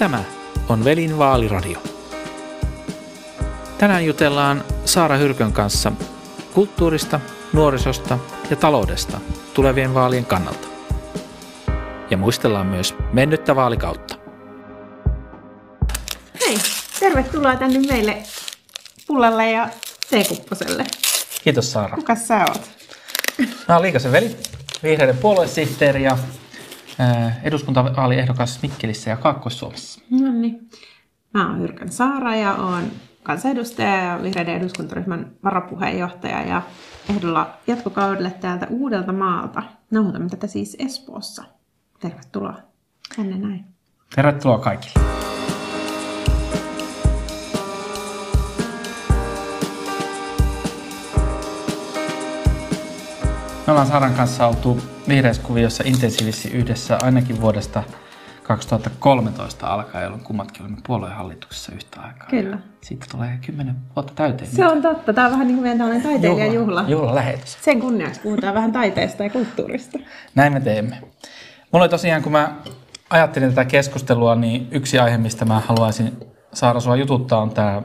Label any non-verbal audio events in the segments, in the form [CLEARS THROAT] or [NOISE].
Tämä on Velin vaaliradio. Tänään jutellaan Saara Hyrkön kanssa kulttuurista, nuorisosta ja taloudesta tulevien vaalien kannalta. Ja muistellaan myös mennyttä vaalikautta. Hei, tervetuloa tänne meille pullalle ja teekupposelle. Kiitos Saara. Kuka sä oot? Mä oon Liikasen veli, vihreiden puoluesihteeri ja eduskuntavaaliehdokas Mikkelissä ja Kaakkois-Suomessa. No niin. Mä oon Hyrkän Saara ja oon kansanedustaja ja vihreiden eduskuntaryhmän varapuheenjohtaja ja ehdolla jatkokaudelle täältä Uudelta maalta. Nauhoitamme tätä siis Espoossa. Tervetuloa tänne näin. Tervetuloa kaikille. Me ollaan Saaran kanssa oltu vihreiskuviossa intensiivisesti yhdessä ainakin vuodesta 2013 alkaen, jolloin kummatkin olimme puoluehallituksessa yhtä aikaa. Kyllä. Siitä tulee kymmenen vuotta täyteen. Se on totta. Tämä on vähän niin kuin meidän tällainen taiteilijajuhla. Juhla lähetys. Sen kunniaksi puhutaan vähän taiteesta ja kulttuurista. Näin me teemme. Mulla oli tosiaan, kun mä ajattelin tätä keskustelua, niin yksi aihe, mistä mä haluaisin saada sua jututtaa, on tämä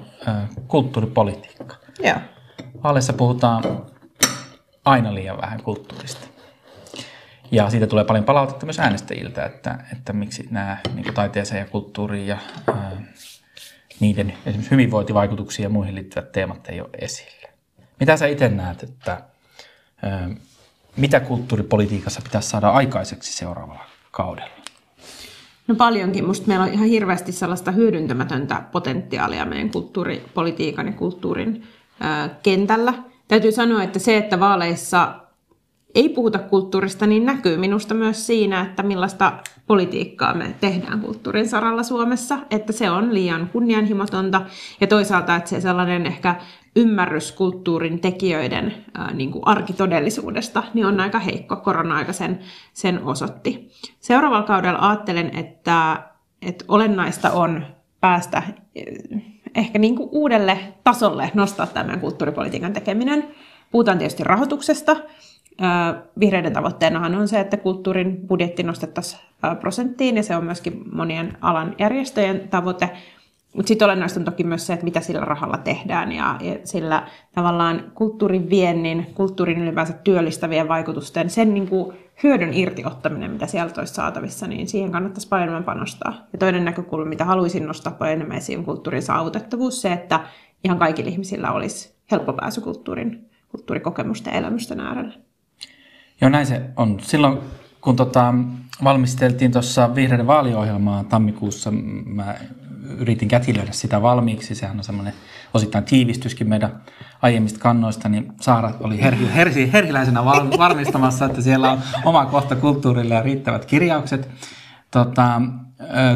kulttuuripolitiikka. Joo. Vaaleissa puhutaan aina liian vähän kulttuurista. Ja siitä tulee paljon palautetta myös äänestäjiltä, että, että miksi nämä niin taiteeseen ja kulttuuriin ja ää, niiden esimerkiksi hyvinvointivaikutuksiin ja muihin liittyvät teemat ei ole esillä. Mitä sä itse näet, että ää, mitä kulttuuripolitiikassa pitäisi saada aikaiseksi seuraavalla kaudella? No paljonkin. Musta meillä on ihan hirveästi sellaista hyödyntämätöntä potentiaalia meidän kulttuuripolitiikan ja kulttuurin ää, kentällä. Täytyy sanoa, että se, että vaaleissa ei puhuta kulttuurista, niin näkyy minusta myös siinä, että millaista politiikkaa me tehdään kulttuurin saralla Suomessa, että se on liian kunnianhimotonta ja toisaalta, että se sellainen ehkä ymmärrys kulttuurin tekijöiden ää, niin kuin arkitodellisuudesta niin on aika heikko. Korona-aika sen, sen osoitti. Seuraavalla kaudella ajattelen, että, että olennaista on päästä ehkä niin kuin uudelle tasolle nostaa tämän kulttuuripolitiikan tekeminen. Puhutaan tietysti rahoituksesta, Vihreiden tavoitteenahan on se, että kulttuurin budjetti nostettaisiin prosenttiin, ja se on myöskin monien alan järjestöjen tavoite. Mutta sitten olennaista on toki myös se, että mitä sillä rahalla tehdään, ja, ja sillä tavallaan kulttuurin viennin, kulttuurin ylipäänsä työllistävien vaikutusten, sen niin kuin hyödyn irtiottaminen, mitä sieltä olisi saatavissa, niin siihen kannattaisi paljon enemmän panostaa. Ja toinen näkökulma, mitä haluaisin nostaa paljon enemmän esiin, on kulttuurin saavutettavuus, se, että ihan kaikilla ihmisillä olisi helppo pääsy kulttuurin, kulttuurikokemusten ja elämysten äärelle. Joo, näin se on. Silloin kun tota, valmisteltiin tuossa vihreiden vaaliohjelmaa tammikuussa, mä yritin kätilöidä sitä valmiiksi. Sehän on semmoinen osittain tiivistyskin meidän aiemmista kannoista, niin Saara oli herhi, herhi, herhiläisenä varmistamassa, että siellä on oma kohta kulttuurille ja riittävät kirjaukset. Tota,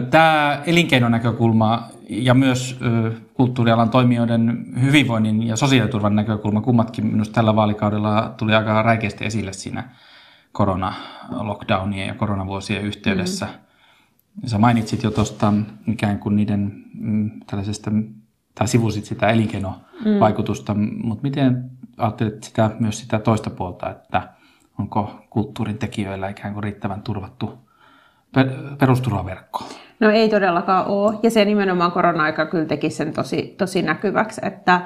Tämä elinkeinonäkökulma ja myös kulttuurialan toimijoiden hyvinvoinnin ja sosiaaliturvan näkökulma, kummatkin minusta tällä vaalikaudella tuli aika räikeästi esille siinä korona-lockdownien ja koronavuosien yhteydessä. Mm. Sä mainitsit jo tuosta ikään kuin niiden mm, tällaisesta, tai sivusit sitä elinkeinovaikutusta, mm. mutta miten ajattelet sitä, myös sitä toista puolta, että onko kulttuurin tekijöillä ikään kuin riittävän turvattu perusturvaverkkoa? No ei todellakaan ole. Ja se nimenomaan korona-aika kyllä teki sen tosi, tosi näkyväksi, että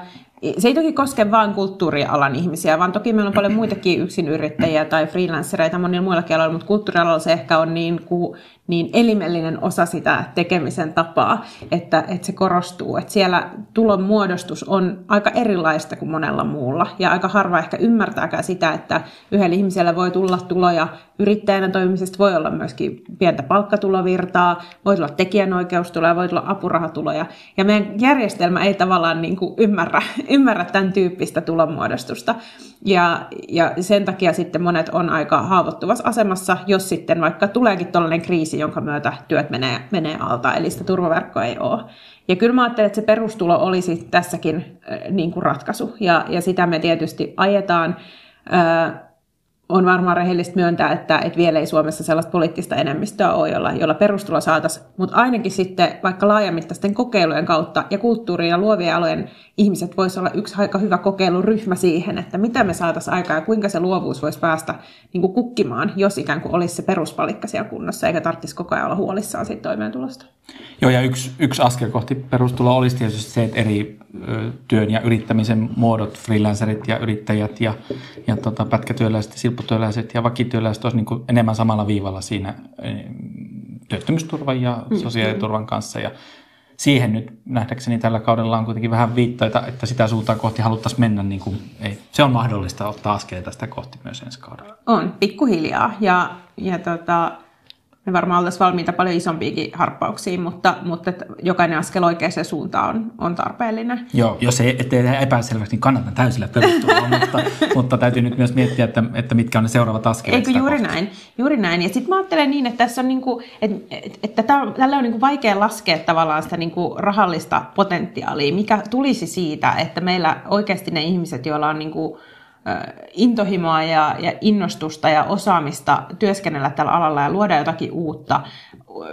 se ei toki koske vain kulttuurialan ihmisiä, vaan toki meillä on paljon muitakin yksinyrittäjiä tai freelancereita monilla muilla aloilla, mutta kulttuurialalla se ehkä on niin, kuin, niin elimellinen osa sitä tekemisen tapaa, että, että se korostuu. Että siellä tulon muodostus on aika erilaista kuin monella muulla. Ja aika harva ehkä ymmärtääkään sitä, että yhdellä ihmisellä voi tulla tuloja yrittäjänä toimimisesta, voi olla myöskin pientä palkkatulovirtaa, voi tulla tekijänoikeustuloja, voi tulla apurahatuloja. Ja meidän järjestelmä ei tavallaan niin kuin ymmärrä, ymmärrä tämän tyyppistä tulonmuodostusta. Ja, ja sen takia sitten monet on aika haavoittuvassa asemassa, jos sitten vaikka tuleekin tällainen kriisi, jonka myötä työt menee, menee alta, eli sitä turvaverkkoa ei ole. Ja kyllä mä ajattelen, että se perustulo olisi tässäkin äh, niin kuin ratkaisu, ja, ja sitä me tietysti ajetaan. Äh, on varmaan rehellistä myöntää, että, että vielä ei Suomessa sellaista poliittista enemmistöä ole, jolla, jolla perustulo saataisiin, mutta ainakin sitten vaikka laajamittaisten kokeilujen kautta ja kulttuurin ja luovien alojen ihmiset voisi olla yksi aika hyvä kokeiluryhmä siihen, että mitä me saataisiin aikaa ja kuinka se luovuus voisi päästä niin kuin kukkimaan, jos ikään kuin olisi se peruspalikka siellä kunnossa, eikä tarvitsisi koko ajan olla huolissaan siitä toimeentulosta. Joo, ja yksi, yksi askel kohti perustuloa olisi tietysti se, että eri työn ja yrittämisen muodot, freelancerit ja yrittäjät ja, ja tota, pätkätyöläiset ja silpputyöläiset ja vakityöläiset olisi niin enemmän samalla viivalla siinä työttömyysturvan ja mm. sosiaaliturvan kanssa. Ja siihen nyt nähdäkseni tällä kaudella on kuitenkin vähän viittoita, että sitä suuntaan kohti haluttaisiin mennä. Niin kuin, ei, se on mahdollista ottaa askeleita sitä kohti myös ensi kaudella. On, pikkuhiljaa. Ja, ja tota, me varmaan oltaisiin valmiita paljon isompiinkin harppauksiin, mutta, mutta jokainen askel oikeaan suuntaan on, on tarpeellinen. Joo, jos ei, ettei epäselväksi, niin kannatan täysillä perustua, [LAUGHS] mutta, mutta täytyy nyt myös miettiä, että, että mitkä on ne seuraavat askeleet. Eikö juuri kohta. näin, juuri näin. Ja sitten mä ajattelen niin, että tässä on niin kuin, että, että tällä on niin kuin vaikea laskea tavallaan sitä niin kuin rahallista potentiaalia, mikä tulisi siitä, että meillä oikeasti ne ihmiset, joilla on niin kuin, intohimoa ja, ja innostusta ja osaamista työskennellä tällä alalla ja luoda jotakin uutta,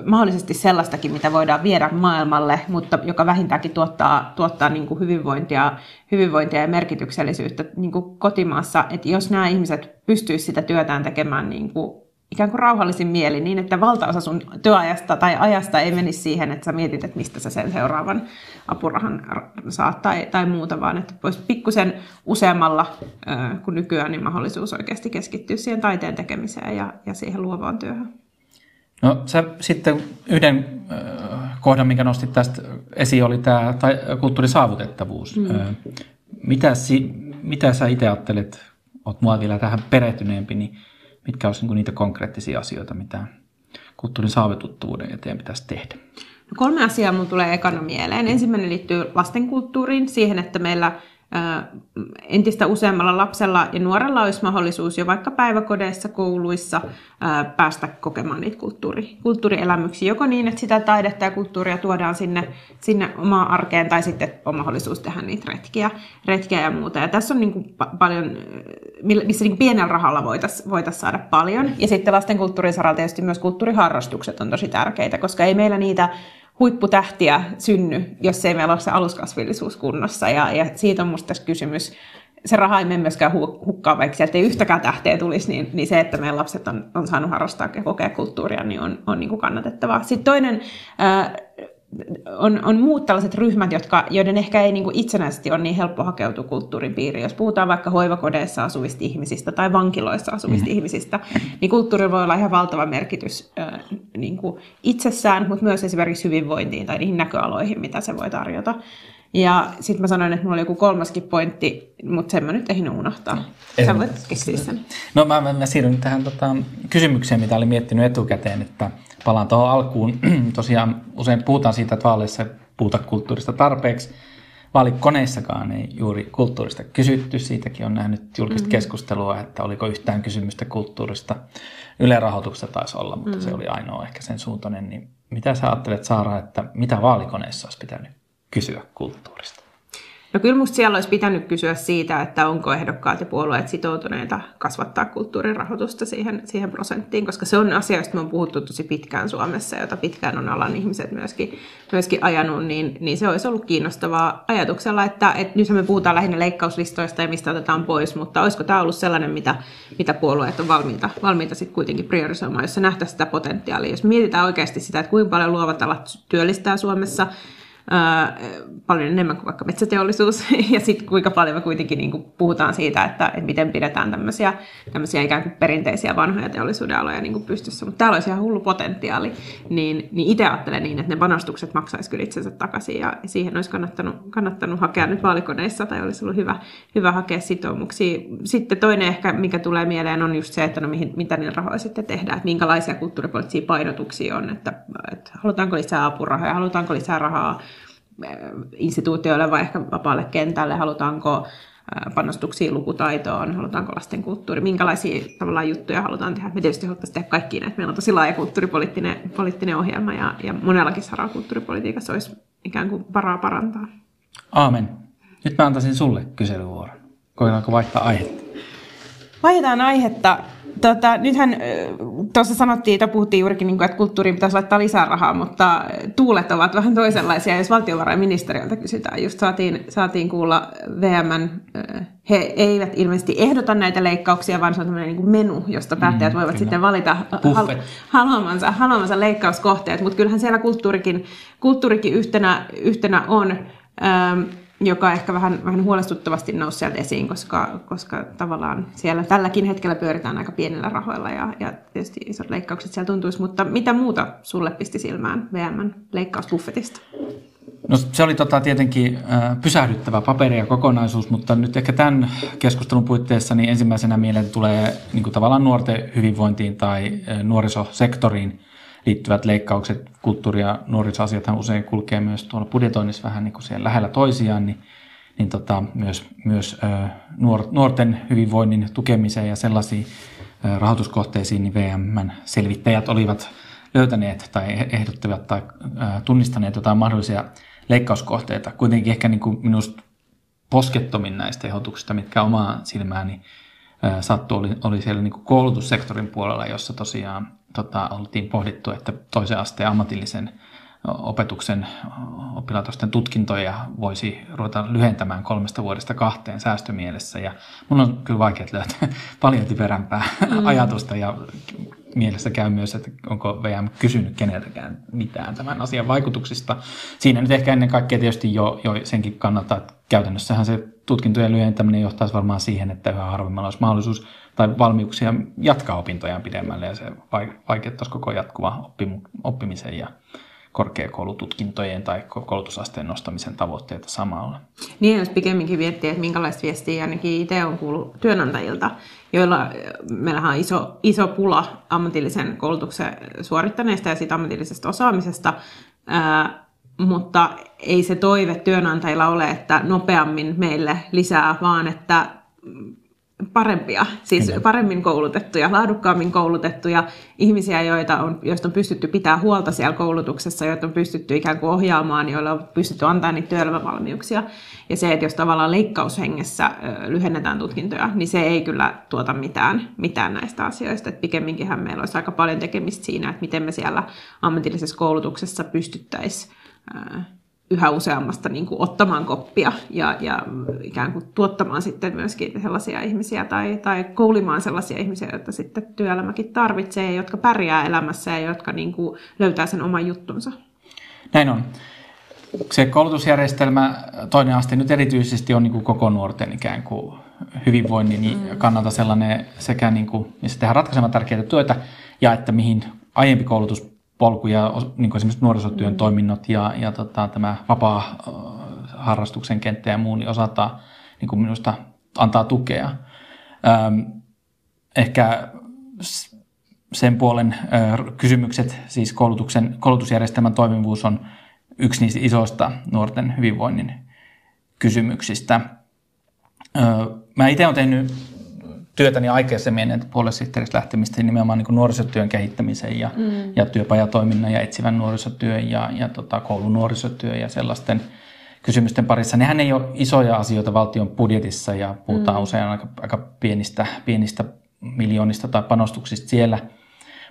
mahdollisesti sellaistakin, mitä voidaan viedä maailmalle, mutta joka vähintäänkin tuottaa, tuottaa niin kuin hyvinvointia, hyvinvointia ja merkityksellisyyttä niin kuin kotimaassa. Että jos nämä ihmiset pystyisivät sitä työtään tekemään niin kuin ikään kuin rauhallisin mieli niin, että valtaosa sun työajasta tai ajasta ei menisi siihen, että sä mietit, että mistä sä sen seuraavan apurahan saat tai, tai muuta, vaan että olisi pikkusen useammalla kuin nykyään niin mahdollisuus oikeasti keskittyä siihen taiteen tekemiseen ja, ja siihen luovaan työhön. No sä sitten yhden kohdan, minkä nostit tästä esiin, oli tämä tai, kulttuurisaavutettavuus. Mm. Mitä, mitä sä itse ajattelet, oot mua vielä tähän perehtyneempi, niin mitkä olisivat niin niitä konkreettisia asioita, mitä kulttuurin saavutettavuuden eteen pitäisi tehdä? No kolme asiaa mun tulee ekana mieleen. Ensimmäinen liittyy lastenkulttuuriin, siihen, että meillä entistä useammalla lapsella ja nuorella olisi mahdollisuus jo vaikka päiväkodeissa, kouluissa päästä kokemaan niitä kulttuuri, kulttuurielämyksiä, joko niin, että sitä taidetta ja kulttuuria tuodaan sinne, sinne omaan arkeen, tai sitten on mahdollisuus tehdä niitä retkiä, retkiä ja muuta. Ja tässä on niin kuin paljon, missä niin pienellä rahalla voitaisiin voitais saada paljon. Ja sitten lasten kulttuurin saralla tietysti myös kulttuuriharrastukset on tosi tärkeitä, koska ei meillä niitä huipputähtiä synny, jos ei meillä ole se aluskasvillisuus kunnossa. Ja, ja siitä on minusta tässä kysymys. Se raha ei mene myöskään hukkaan, vaikka sieltä ei yhtäkään tähteä tulisi, niin, niin se, että meidän lapset on, on saanut harrastaa ja kokea kulttuuria, niin on, on niin kuin kannatettavaa. Sitten toinen ää, on, on muut tällaiset ryhmät, jotka, joiden ehkä ei niin kuin itsenäisesti ole niin helppo hakeutua kulttuurin piiriin. Jos puhutaan vaikka hoivakodeissa asuvista ihmisistä tai vankiloissa asuvista mm. ihmisistä, niin kulttuuri voi olla ihan valtava merkitys äh, niin kuin itsessään, mutta myös esimerkiksi hyvinvointiin tai niihin näköaloihin, mitä se voi tarjota. Ja sitten mä sanoin, että mulla oli joku kolmaskin pointti, mutta sen mä nyt ehdin unohtaa. Sä voit keksiä sen. No mä, mä, mä siirryn tähän tota, kysymykseen, mitä olin miettinyt etukäteen, että palaan tuohon alkuun. [CLEARS THROAT] Tosiaan usein puhutaan siitä, että vaaleissa puhuta kulttuurista tarpeeksi. Vaalikoneissakaan ei juuri kulttuurista kysytty. Siitäkin on nähnyt julkista mm-hmm. keskustelua, että oliko yhtään kysymystä kulttuurista. Yle rahoituksesta taisi olla, mutta mm-hmm. se oli ainoa ehkä sen suuntainen. Niin mitä sä ajattelet Saara, että mitä vaalikoneissa olisi pitänyt kysyä kulttuurista? No kyllä musta siellä olisi pitänyt kysyä siitä, että onko ehdokkaat ja puolueet sitoutuneita kasvattaa kulttuurin rahoitusta siihen, siihen prosenttiin, koska se on asia, josta me on puhuttu tosi pitkään Suomessa, jota pitkään on alan ihmiset myöskin, myöskin ajanut, niin, niin se olisi ollut kiinnostavaa ajatuksella, että, että nyt me puhutaan lähinnä leikkauslistoista ja mistä otetaan pois, mutta olisiko tämä ollut sellainen, mitä, mitä puolueet on valmiita, valmiita sitten kuitenkin priorisoimaan, jos se sitä potentiaalia. Jos mietitään oikeasti sitä, että kuinka paljon luovat alat työllistää Suomessa, paljon enemmän kuin vaikka metsäteollisuus, [LAUGHS] ja sitten kuinka paljon me kuitenkin niin kuin puhutaan siitä, että, että miten pidetään tämmöisiä, tämmöisiä ikään kuin perinteisiä vanhoja teollisuuden aloja niin kuin pystyssä. Mutta täällä olisi ihan hullu potentiaali, niin, niin itse ajattelen niin, että ne panostukset maksaisi kyllä itsensä takaisin, ja siihen olisi kannattanut, kannattanut hakea nyt vaalikoneissa, tai olisi ollut hyvä, hyvä hakea sitoumuksia. Sitten toinen ehkä, mikä tulee mieleen, on just se, että no mihin, mitä niillä rahoilla sitten tehdään, että minkälaisia kulttuuripoliittisia painotuksia on, että, että halutaanko lisää apurahoja, halutaanko lisää rahaa instituutioille vai ehkä vapaalle kentälle, halutaanko panostuksia lukutaitoon, halutaanko lasten kulttuuri, minkälaisia tavallaan juttuja halutaan tehdä. Me tietysti haluttaisiin tehdä kaikki näitä. Meillä on tosi laaja kulttuuripoliittinen poliittinen ohjelma ja, ja monellakin saralla kulttuuripolitiikassa olisi ikään kuin varaa parantaa. Aamen. Nyt mä antaisin sulle kyselyvuoron. Koetaanko vaihtaa aihetta? Vaihdetaan aihetta. Tota, nythän tuossa sanottiin, että puhuttiin juurikin, niin kuin, että kulttuuriin pitäisi laittaa lisää rahaa, mutta tuulet ovat vähän toisenlaisia, jos valtiovarainministeriöltä kysytään. Just saatiin, saatiin kuulla VM, he eivät ilmeisesti ehdota näitä leikkauksia, vaan se on tämmöinen niin menu, josta päättäjät mm, voivat kyllä. sitten valita haluamansa, haluamansa leikkauskohteet, mutta kyllähän siellä kulttuurikin, kulttuurikin yhtenä, yhtenä on. Ähm, joka ehkä vähän, vähän huolestuttavasti nousi sieltä esiin, koska, koska tavallaan siellä tälläkin hetkellä pyöritään aika pienillä rahoilla ja, ja tietysti isot leikkaukset siellä tuntuisi, mutta mitä muuta sulle pisti silmään VMn leikkausbuffetista? No se oli tota tietenkin äh, pysähdyttävä paperi ja kokonaisuus, mutta nyt ehkä tämän keskustelun puitteissa niin ensimmäisenä mieleen tulee niin kuin tavallaan nuorten hyvinvointiin tai äh, nuorisosektoriin liittyvät leikkaukset, kulttuuri- ja nuorisoasiathan usein kulkee myös tuolla budjetoinnissa vähän niin kuin siellä lähellä toisiaan, niin, niin tota, myös, myös nuor, nuorten hyvinvoinnin tukemiseen ja sellaisiin rahoituskohteisiin niin VMn selvittäjät olivat löytäneet tai ehdottivat tai tunnistaneet jotain mahdollisia leikkauskohteita. Kuitenkin ehkä niin kuin minusta poskettomin näistä ehdotuksista, mitkä omaa silmääni sattuu, oli, oli siellä niin koulutussektorin puolella, jossa tosiaan tota, oltiin pohdittu, että toisen asteen ammatillisen opetuksen oppilaitosten tutkintoja voisi ruveta lyhentämään kolmesta vuodesta kahteen säästömielessä. Ja mun on kyllä vaikea löytää [LAUGHS] paljon typerämpää mm. ajatusta ja mielessä käy myös, että onko VM kysynyt keneltäkään mitään tämän asian vaikutuksista. Siinä nyt ehkä ennen kaikkea tietysti jo, jo senkin kannalta, että käytännössähän se tutkintojen lyhentäminen johtaisi varmaan siihen, että yhä harvemmalla olisi mahdollisuus tai valmiuksia jatkaa opintojaan pidemmälle ja se vaikeuttaisi koko jatkuva oppimisen ja korkeakoulututkintojen tai koulutusasteen nostamisen tavoitteita samalla. Niin, jos pikemminkin miettii, että minkälaista viestiä ainakin itse on kuullut työnantajilta, joilla meillähän on iso, iso pula ammatillisen koulutuksen suorittaneista ja siitä ammatillisesta osaamisesta, ää, mutta ei se toive työnantajilla ole, että nopeammin meille lisää, vaan että parempia, siis Kyllä. paremmin koulutettuja, laadukkaammin koulutettuja ihmisiä, joita on, joista on pystytty pitää huolta siellä koulutuksessa, joita on pystytty ikään kuin ohjaamaan, joilla on pystytty antamaan niitä työelämävalmiuksia. Ja se, että jos tavallaan leikkaushengessä lyhennetään tutkintoja, niin se ei kyllä tuota mitään, mitään näistä asioista. Et pikemminkinhän meillä olisi aika paljon tekemistä siinä, että miten me siellä ammatillisessa koulutuksessa pystyttäisiin yhä useammasta niin kuin ottamaan koppia ja, ja ikään kuin tuottamaan sitten myöskin sellaisia ihmisiä tai, tai koulimaan sellaisia ihmisiä, joita sitten työelämäkin tarvitsee, jotka pärjää elämässä ja jotka niin kuin löytää sen oman juttunsa. Näin on. Se koulutusjärjestelmä toinen aste nyt erityisesti on niin kuin koko nuorten ikään kuin hyvinvoinnin mm. kannalta sellainen sekä, niin kuin, missä tehdään ratkaisemaan tärkeitä työtä ja että mihin aiempi koulutus polkuja, niin kuin esimerkiksi nuorisotyön mm. toiminnot ja, ja tota, tämä vapaa-harrastuksen kenttä ja muu, niin osataan niin kuin minusta antaa tukea. Ähm, ehkä sen puolen äh, kysymykset, siis koulutuksen, koulutusjärjestelmän toimivuus on yksi niistä isoista nuorten hyvinvoinnin kysymyksistä. Äh, mä itse olen tehnyt työtäni aikaisemmin ennen puoluesihteeristä lähtemistä nimenomaan niin nuorisotyön kehittämisen ja, mm. ja työpajatoiminnan ja etsivän nuorisotyön ja, ja tota, koulun nuorisotyön ja sellaisten kysymysten parissa. Nehän ei ole isoja asioita valtion budjetissa ja puhutaan mm. usein aika, aika pienistä, pienistä miljoonista tai panostuksista siellä.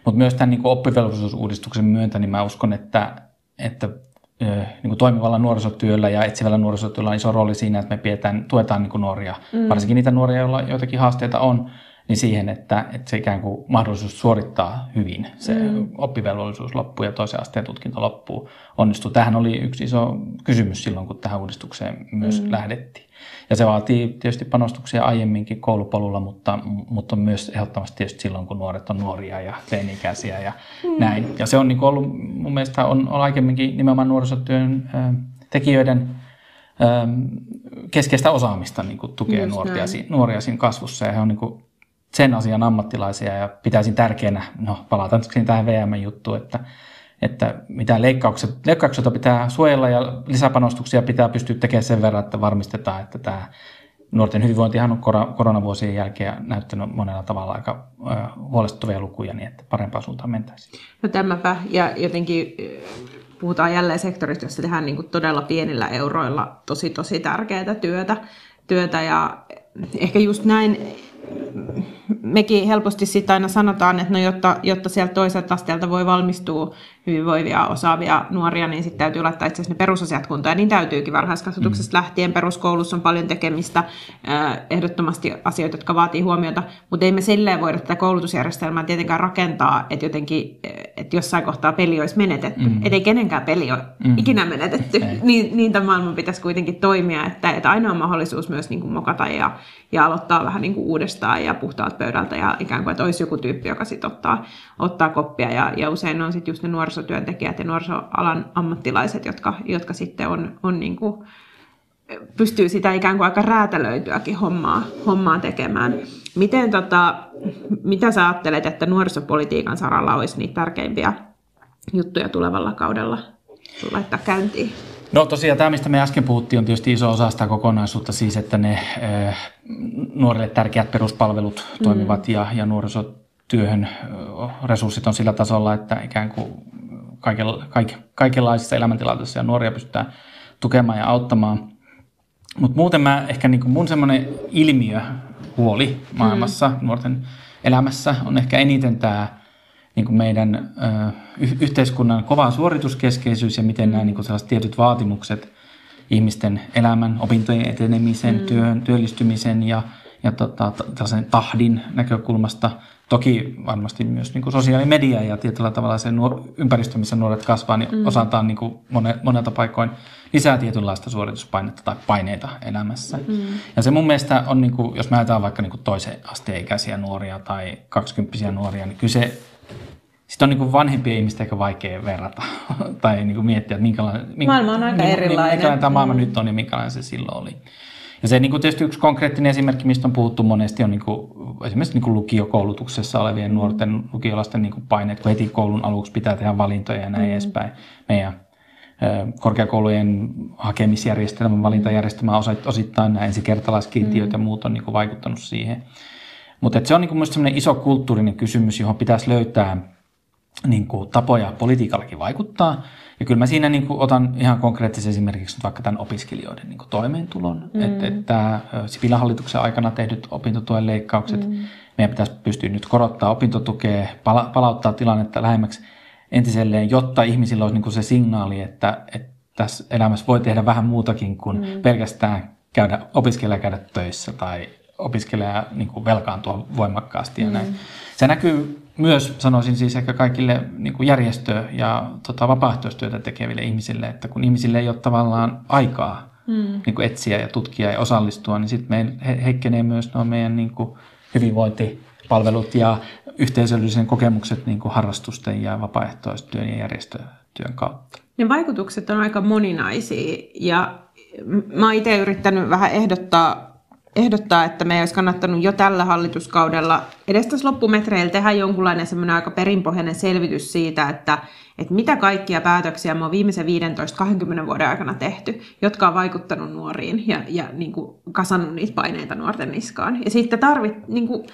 Mutta myös tämän niin oppivelvollisuusuudistuksen myöntä, niin mä uskon, että, että niin kuin toimivalla nuorisotyöllä ja etsivällä nuorisotyöllä on iso rooli siinä, että me pidetään, tuetaan niin kuin nuoria, mm. varsinkin niitä nuoria, joilla joitakin haasteita on, niin siihen, että, että se ikään kuin mahdollisuus suorittaa hyvin se mm. oppivelvollisuus loppuu ja toisen asteen tutkinto loppuu onnistuu. Tähän oli yksi iso kysymys silloin, kun tähän uudistukseen myös mm. lähdettiin. Ja se vaatii tietysti panostuksia aiemminkin koulupolulla, mutta, mutta myös ehdottomasti tietysti silloin, kun nuoret on nuoria ja teini-ikäisiä ja mm. näin. Ja se on niin ollut, mun mielestä on, on aikemminkin nimenomaan nuorisotyön äh, tekijöiden äh, keskeistä osaamista niin kuin tukea nuoria, nuoria siinä kasvussa. Ja he on niin kuin sen asian ammattilaisia ja pitäisin tärkeänä, no palataan tähän VM-juttuun, että että mitä leikkaukset, leikkaukset pitää suojella ja lisäpanostuksia pitää pystyä tekemään sen verran, että varmistetaan, että tämä nuorten hyvinvointihan on koronavuosien jälkeen näyttänyt monella tavalla aika huolestuttavia lukuja, niin että parempaan suuntaan mentäisiin. No tämäpä, ja jotenkin puhutaan jälleen sektorista, jossa tehdään niin kuin todella pienillä euroilla tosi tosi tärkeää työtä, työtä ja ehkä just näin mekin helposti sitä aina sanotaan, että no jotta, jotta sieltä toiselta asteelta voi valmistua hyvinvoivia, osaavia nuoria, niin sitten täytyy laittaa itse asiassa ne perusasiat kuntoon. Ja niin täytyykin varhaiskasvatuksesta mm. lähtien. Peruskoulussa on paljon tekemistä, ehdottomasti asioita, jotka vaatii huomiota, mutta ei me silleen voida tätä koulutusjärjestelmää tietenkään rakentaa, että jotenkin, että jossain kohtaa peli olisi menetetty. Mm. Että ei kenenkään peli ole mm. ikinä menetetty. [LAUGHS] niin, niin tämän maailman pitäisi kuitenkin toimia, että, että aina on mahdollisuus myös niin kuin mokata ja, ja aloittaa vähän niin kuin uudestaan ja puhtaalta pöydältä ja ikään kuin, että olisi joku tyyppi, joka sitten ottaa, ottaa koppia. Ja, ja usein on sitten just ne nuorisotyöntekijät ja nuorisoalan ammattilaiset, jotka, jotka sitten on, on niin kuin, pystyy sitä ikään kuin aika räätälöityäkin hommaa, hommaa tekemään. Miten, tota, mitä sä ajattelet, että nuorisopolitiikan saralla olisi niitä tärkeimpiä juttuja tulevalla kaudella laittaa käyntiin? No tosiaan tämä, mistä me äsken puhuttiin, on tietysti iso osa sitä kokonaisuutta, siis että ne äh, nuorille tärkeät peruspalvelut mm. toimivat ja, ja nuorisotyöhön resurssit on sillä tasolla, että ikään kuin kaikenla, kaik, kaikenlaisissa elämäntilanteissa ja nuoria pystytään tukemaan ja auttamaan. Mutta muuten mä ehkä niin kuin mun semmoinen ilmiö, huoli maailmassa, mm. nuorten elämässä on ehkä eniten tämä niin kuin meidän ö, yhteiskunnan kova suorituskeskeisyys ja miten nämä niin kuin sellaiset tietyt vaatimukset ihmisten elämän, opintojen etenemisen, mm. työn, työllistymisen ja, ja tota, tahdin näkökulmasta. Toki varmasti myös niin kuin sosiaalimedia ja tietyllä tavalla se nuor- ympäristö, missä nuoret kasvaa, niin mm. osataan niin kuin monelta paikoin lisää tietynlaista suorituspainetta tai paineita elämässä. Mm. Ja se mun mielestä on, niin kuin, jos mä ajatellaan vaikka niin kuin toisen asteen ikäisiä nuoria tai kaksikymppisiä nuoria, niin kyllä se sitten on niin kuin vanhempien ihmisten aika vaikea verrata [LAUGHS] tai niin kuin miettiä, että minkälainen, maailma on aika niin, erilainen. minkälainen tämä maailma mm. nyt on ja minkälainen se silloin oli. Ja se niin kuin tietysti yksi konkreettinen esimerkki, mistä on puhuttu monesti, on niin kuin, esimerkiksi niin kuin lukiokoulutuksessa olevien nuorten lukiolaisten niin kuin paineet, kun heti koulun aluksi pitää tehdä valintoja ja näin mm. edespäin. Meidän korkeakoulujen hakemisjärjestelmän, valintajärjestelmä osittain nämä ensikertalaiskiintiöt mm. ja muut on niin kuin vaikuttanut siihen. Mutta se on niin kuin iso kulttuurinen kysymys, johon pitäisi löytää niin kuin tapoja politiikallakin vaikuttaa. Ja kyllä mä siinä niin kuin otan ihan konkreettisesti esimerkiksi vaikka tämän opiskelijoiden niin kuin toimeentulon. Mm. Että et tämä Sipilän hallituksen aikana tehdyt opintotuen leikkaukset, mm. meidän pitäisi pystyä nyt korottaa opintotukea, pala- palauttaa tilannetta lähemmäksi entiselleen, jotta ihmisillä olisi niin kuin se signaali, että, että tässä elämässä voi tehdä vähän muutakin kuin mm. pelkästään käydä, opiskella ja käydä töissä tai opiskella ja niin kuin velkaantua voimakkaasti ja mm. näin. Se näkyy myös, sanoisin siis ehkä kaikille niin kuin järjestö- ja tota, vapaaehtoistyötä tekeville ihmisille, että kun ihmisille ei ole tavallaan aikaa mm. niin kuin etsiä ja tutkia ja osallistua, niin sitten he, heikkenee myös nuo meidän niin kuin hyvinvointipalvelut ja yhteisöllisen kokemukset niin kuin harrastusten ja vapaaehtoistyön ja järjestötyön kautta. Ne vaikutukset on aika moninaisia ja mä itse yrittänyt vähän ehdottaa ehdottaa, että me olisi kannattanut jo tällä hallituskaudella edes tässä loppumetreillä tehdä jonkunlainen semmoinen aika perinpohjainen selvitys siitä, että, että mitä kaikkia päätöksiä me on viimeisen 15-20 vuoden aikana tehty, jotka on vaikuttanut nuoriin ja, ja niin kuin kasannut niitä paineita nuorten niskaan. Ja sitten tarvit, niin kuin,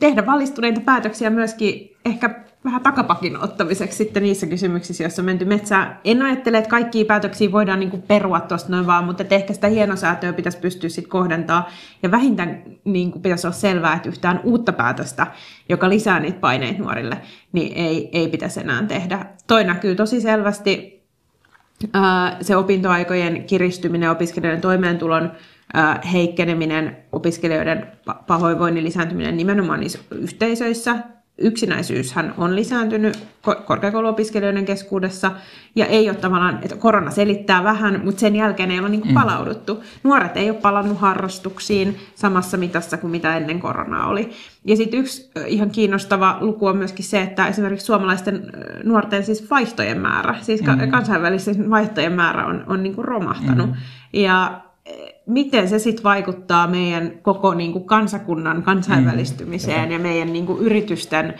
tehdä valistuneita päätöksiä myöskin ehkä vähän takapakin ottamiseksi sitten niissä kysymyksissä, joissa on menty metsään. En ajattele, että kaikkia päätöksiä voidaan niin perua tuosta noin vaan, mutta ehkä sitä hienosäätöä pitäisi pystyä sitten kohdentaa. Ja vähintään niin kuin pitäisi olla selvää, että yhtään uutta päätöstä, joka lisää niitä paineita nuorille, niin ei, ei pitäisi enää tehdä. Toi näkyy tosi selvästi se opintoaikojen kiristyminen, opiskelijoiden toimeentulon heikkeneminen, opiskelijoiden pahoinvoinnin lisääntyminen nimenomaan niissä yhteisöissä, yksinäisyyshän on lisääntynyt korkeakouluopiskelijoiden keskuudessa ja ei ole tavallaan, että korona selittää vähän, mutta sen jälkeen ei ole niin kuin mm. palauduttu. Nuoret ei ole palannut harrastuksiin samassa mitassa kuin mitä ennen koronaa oli. Ja sitten yksi ihan kiinnostava luku on myöskin se, että esimerkiksi suomalaisten nuorten siis vaihtojen määrä, siis mm. kansainvälisten vaihtojen määrä on, on niin kuin romahtanut. Mm. Ja miten se sitten vaikuttaa meidän koko niin kuin kansakunnan kansainvälistymiseen mm. ja meidän niin kuin yritysten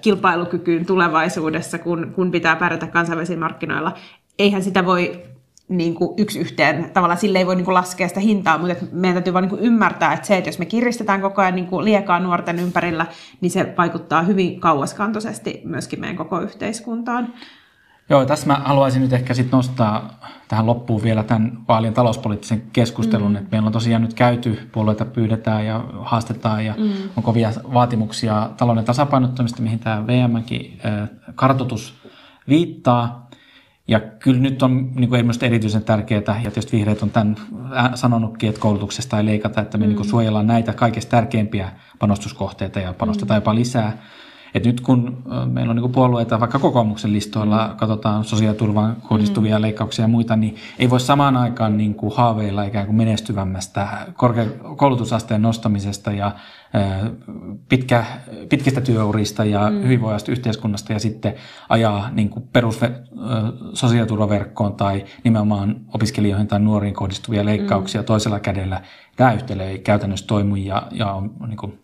kilpailukykyyn tulevaisuudessa, kun, kun pitää pärjätä kansainvälisillä markkinoilla. Eihän sitä voi niin kuin yksi yhteen, tavallaan sille ei voi niin kuin laskea sitä hintaa, mutta meidän täytyy vaan niin kuin ymmärtää, että se, että jos me kiristetään koko ajan niin kuin liekaa nuorten ympärillä, niin se vaikuttaa hyvin kauaskantoisesti myöskin meidän koko yhteiskuntaan. Joo, tässä mä haluaisin nyt ehkä sitten nostaa tähän loppuun vielä tämän vaalien talouspoliittisen keskustelun, mm. että meillä on tosiaan nyt käyty, puolueita pyydetään ja haastetaan ja mm. on kovia vaatimuksia talouden tasapainottamista, mihin tämä VMkin kartoitus viittaa. Ja kyllä nyt on niin kuin erityisen tärkeää, ja tietysti vihreät on tämän sanonutkin, että koulutuksesta ei leikata, että me mm. niin kuin suojellaan näitä kaikista tärkeimpiä panostuskohteita ja panostetaan mm. jopa lisää. Et nyt kun meillä on niin puolueita vaikka kokoomuksen listoilla, mm. katsotaan sosiaaliturvaan kohdistuvia mm. leikkauksia ja muita, niin ei voi samaan aikaan niin kuin haaveilla ikään kuin menestyvämmästä koulutusasteen nostamisesta ja pitkä, pitkistä työurista ja mm. hyvinvoivasta yhteiskunnasta ja sitten ajaa niin kuin perus sosiaaliturvaverkkoon tai nimenomaan opiskelijoihin tai nuoriin kohdistuvia leikkauksia mm. toisella kädellä. Tämä yhtälö ei käytännössä toimu ja, ja on niin kuin,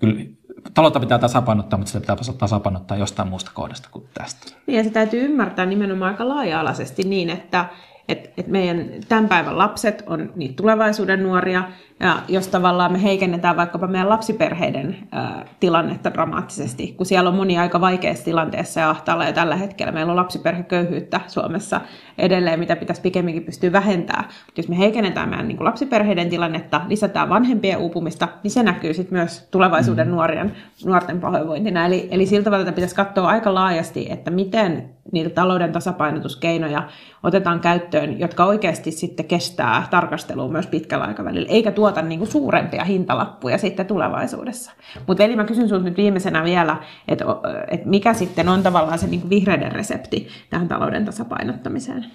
kyllä taloutta pitää tasapainottaa, mutta sitä pitää tasapainottaa jostain muusta kohdasta kuin tästä. Niin ja se täytyy ymmärtää nimenomaan aika laaja-alaisesti niin, että, että, että meidän tämän päivän lapset on niitä tulevaisuuden nuoria, ja jos tavallaan me heikennetään vaikkapa meidän lapsiperheiden ää, tilannetta dramaattisesti, kun siellä on moni aika vaikeassa tilanteessa ja ahtaalla jo tällä hetkellä. Meillä on lapsiperheköyhyyttä Suomessa edelleen, mitä pitäisi pikemminkin pystyä vähentämään. Mutta jos me heikennetään meidän niin kuin lapsiperheiden tilannetta, lisätään vanhempien uupumista, niin se näkyy sitten myös tulevaisuuden mm. nuorien, nuorten pahoinvointina. Eli, eli siltä tavalla pitäisi katsoa aika laajasti, että miten niitä talouden tasapainotuskeinoja otetaan käyttöön, jotka oikeasti sitten kestää tarkastelua myös pitkällä aikavälillä, eikä tuo tuota niin kuin suurempia hintalappuja sitten tulevaisuudessa. Mutta Veli, mä kysyn sinulta nyt viimeisenä vielä, että et mikä sitten on tavallaan se niin kuin vihreiden resepti tähän talouden tasapainottamiseen?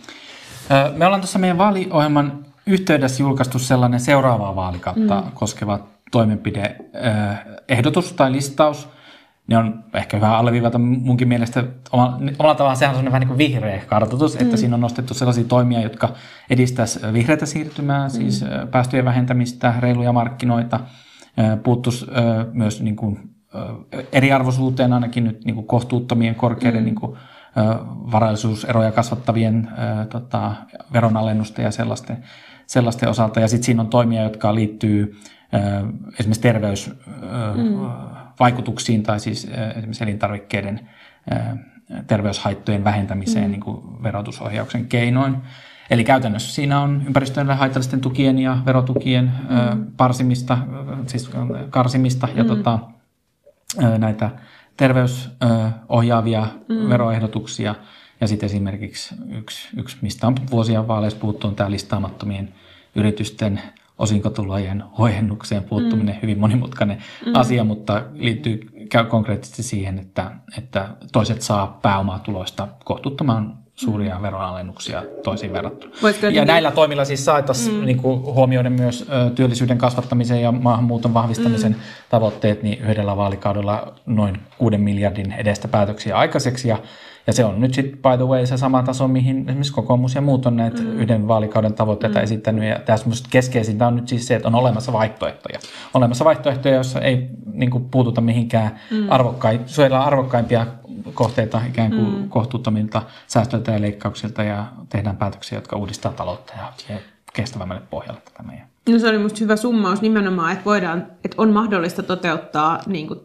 Me ollaan tuossa meidän vaaliohjelman yhteydessä julkaistu sellainen seuraavaa vaalikautta mm. koskeva toimenpideehdotus tai listaus – ne on ehkä hyvä alleviivata munkin mielestä, omalla, omalla tavallaan sehän on vähän niin kuin vihreä kartoitus, mm. että siinä on nostettu sellaisia toimia, jotka edistäisivät vihreätä siirtymää, mm. siis päästöjen vähentämistä, reiluja markkinoita, puuttuisi myös niin kuin eriarvoisuuteen ainakin nyt niin kuin kohtuuttomien korkeiden mm. niin kuin, varallisuuseroja kasvattavien tota, veronalennusten ja sellaisten, sellaisten osalta. Ja sitten siinä on toimia, jotka liittyy esimerkiksi terveys, mm vaikutuksiin tai siis esimerkiksi elintarvikkeiden terveyshaittojen vähentämiseen mm. niin kuin verotusohjauksen keinoin. Eli käytännössä siinä on ympäristölle haitallisten tukien ja verotukien mm. parsimista, siis karsimista ja mm. tota, näitä terveysohjaavia mm. veroehdotuksia. Ja sitten esimerkiksi yksi, yksi, mistä on vuosia vaaleissa puhuttu, on tämä listaamattomien yritysten osinkotulojen huojennukseen puuttuminen mm. hyvin monimutkainen mm. asia, mutta liittyy konkreettisesti siihen, että, että toiset saa pääomatuloista kohtuuttoman suuria mm. veronalennuksia toisiin verrattuna. Voitko ja näillä toimilla siis saataisiin mm. niin huomioiden myös ö, työllisyyden kasvattamisen ja maahanmuuton vahvistamisen mm. tavoitteet, niin yhdellä vaalikaudella noin 6 miljardin edestä päätöksiä aikaiseksi. Ja ja se on nyt sitten, by the way, se sama taso, mihin esimerkiksi kokoomus ja muut on näitä mm. yhden vaalikauden tavoitteita mm. esittänyt. Ja tässä keskeisintä on nyt siis se, että on olemassa vaihtoehtoja. Olemassa vaihtoehtoja, joissa ei niin kuin, puututa mihinkään mm. arvokkain, suojellaan arvokkaimpia kohteita ikään kuin mm. kohtuuttomilta säästöiltä ja leikkauksilta ja tehdään päätöksiä, jotka uudistaa taloutta ja kestävämmälle pohjalle tätä meidän. No se oli minusta hyvä summaus nimenomaan, että, voidaan, että on mahdollista toteuttaa niin kuin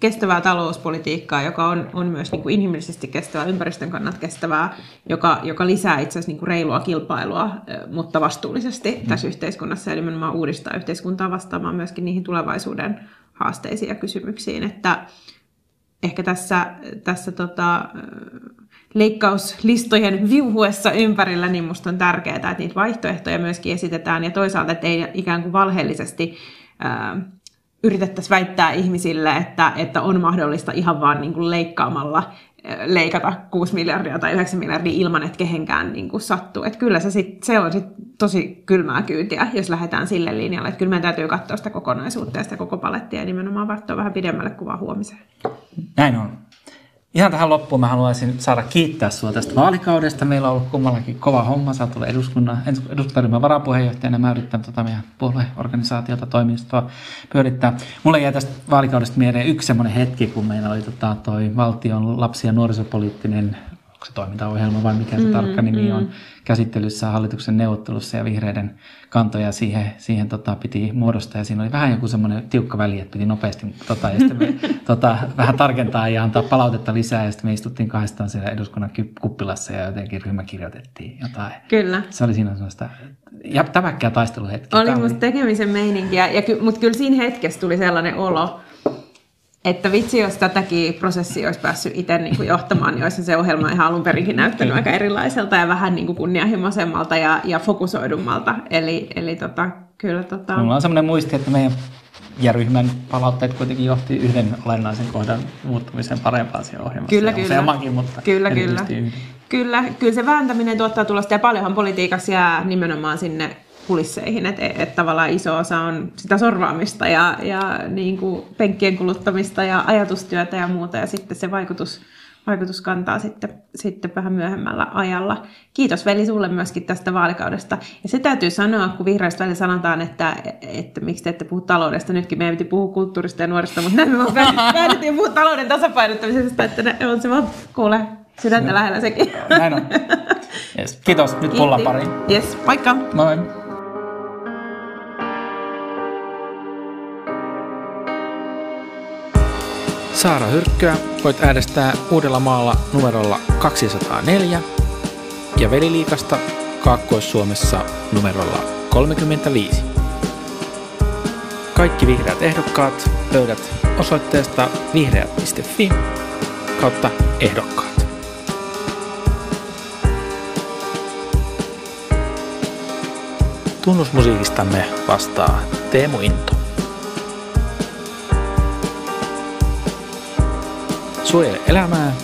kestävää talouspolitiikkaa, joka on, on myös niin kuin inhimillisesti kestävää, ympäristön kannalta kestävää, joka, joka lisää itse asiassa niin kuin reilua kilpailua, mutta vastuullisesti mm. tässä yhteiskunnassa, eli nimenomaan uudistaa yhteiskuntaa vastaamaan myöskin niihin tulevaisuuden haasteisiin ja kysymyksiin. Että ehkä tässä, tässä tota, leikkauslistojen viuhuessa ympärillä, niin minusta on tärkeää, että niitä vaihtoehtoja myöskin esitetään, ja toisaalta, että ei ikään kuin valheellisesti ää, yritettäisiin väittää ihmisille, että, että on mahdollista ihan vaan niin kuin leikkaamalla leikata 6 miljardia tai 9 miljardia ilman, että kehenkään niin kuin sattuu. Että kyllä se, sit, se on sit tosi kylmää kyytiä, jos lähdetään sille linjalle. Että kyllä meidän täytyy katsoa sitä kokonaisuutta ja sitä koko palettia ja nimenomaan varttua vähän pidemmälle kuvaa huomiseen. Näin on. Ihan tähän loppuun mä haluaisin saada kiittää sinua tästä vaalikaudesta. Meillä on ollut kummallakin kova homma. Sä oot eduskunnan, eduskuntaryhmän varapuheenjohtajana. Mä yritän tota meidän puolueorganisaatiota, toimistoa pyörittää. Mulle jäi tästä vaalikaudesta mieleen yksi semmoinen hetki, kun meillä oli tota toi valtion lapsi- ja nuorisopoliittinen se toimintaohjelma vai mikä se mm, tarkka nimi mm. on, käsittelyssä hallituksen neuvottelussa ja vihreiden kantoja siihen, siihen tota, piti muodostaa. Ja siinä oli vähän joku semmoinen tiukka väli, että piti nopeasti tota, ja sitten me, [LAUGHS] tota, vähän tarkentaa ja antaa palautetta lisää. Ja sitten me istuttiin kahdestaan siellä eduskunnan kuppilassa ja jotenkin ryhmä kirjoitettiin jotain. Kyllä. Se oli siinä semmoista ja tämäkkää taisteluhetki. Oli musta tekemisen meininkiä, ja ky, mutta kyllä siinä hetkessä tuli sellainen olo, että vitsi, jos tätäkin prosessia olisi päässyt itse niin kuin johtamaan, niin olisi se ohjelma ihan alun perinkin näyttänyt aika erilaiselta ja vähän niin kuin kunnianhimoisemmalta ja, ja fokusoidummalta. Eli, eli tota, kyllä... Tota... Mulla on sellainen muisti, että meidän ja ryhmän palautteet kuitenkin johti yhden olennaisen kohdan muuttumisen parempaan siellä ohjelmassa. Kyllä, kyllä. Useammankin, mutta kyllä, kyllä. Kyllä, kyllä se vääntäminen tuottaa tulosta ja paljonhan politiikassa jää nimenomaan sinne kulisseihin, että et, tavallaan iso osa on sitä sorvaamista ja, ja niin kuin penkkien kuluttamista ja ajatustyötä ja muuta, ja sitten se vaikutus, vaikutus kantaa sitten, sitten vähän myöhemmällä ajalla. Kiitos Veli sulle myöskin tästä vaalikaudesta. Ja se täytyy sanoa, kun vihreistä välillä sanotaan, että, että miksi te ette puhu taloudesta. Nytkin meidän piti puhua kulttuurista ja nuorista, mutta näin me päädyttiin [LAUGHS] puhua talouden tasapainottamisesta, että ne on se vaan, kuule, sydäntä lähellä sekin. Näin on. Yes. Kiitos. Nyt pulla pari. Yes, paikka. Moi. Saara Hyrkköä voit äänestää Uudellamaalla numerolla 204 ja Veliliikasta Kaakkois-Suomessa numerolla 35. Kaikki vihreät ehdokkaat löydät osoitteesta vihreät.fi kautta ehdokkaat. Tunnusmusiikistamme vastaa Teemu Into. Soy Elama